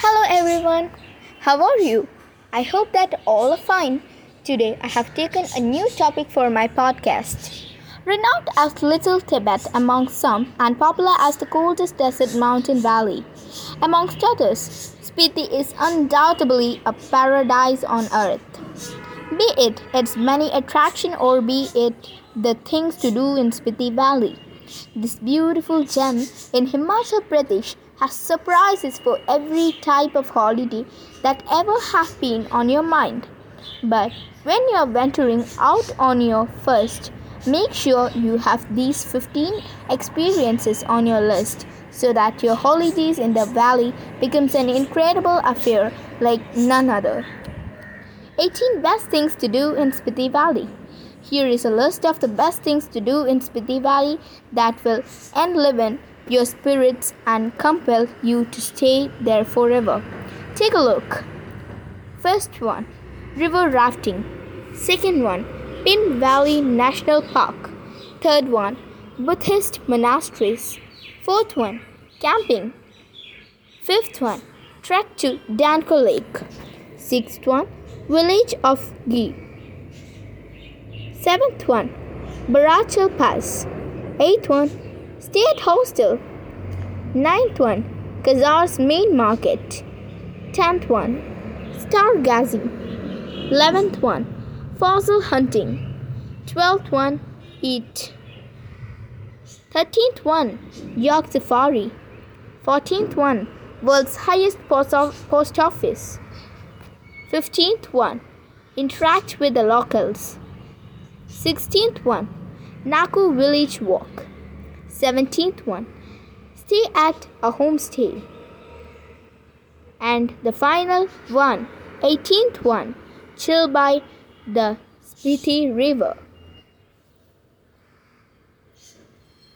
Hello everyone, how are you? I hope that all are fine. Today I have taken a new topic for my podcast. Renowned as Little Tibet among some and popular as the coldest desert mountain valley. Amongst others, Spiti is undoubtedly a paradise on earth. Be it its many attractions or be it the things to do in Spiti Valley. This beautiful gem in Himachal Pradesh has surprises for every type of holiday that ever have been on your mind. But when you are venturing out on your first, make sure you have these 15 experiences on your list so that your holidays in the valley becomes an incredible affair like none other. 18 best things to do in Spiti Valley. Here is a list of the best things to do in Spiti Valley that will enliven your spirits and compel you to stay there forever. Take a look. First one, river rafting. Second one, Pin Valley National Park. Third one, Buddhist monasteries. Fourth one, camping. Fifth one, trek to Dhankar Lake. Sixth one, village of Ghee. Seventh one, Baralacha Pass. Eighth one, Stay at hostel. Ninth one, Kaza's main market. Tenth one, stargazing. Eleventh one, fossil hunting. Twelfth one, eat. Thirteenth one, Yak Safari. Fourteenth one, world's highest post, post office. Fifteenth one, interact with the locals. Sixteenth one, Nako Village Walk. 17th one, stay at a homestay. And the final one, 18th one, chill by the Spiti River.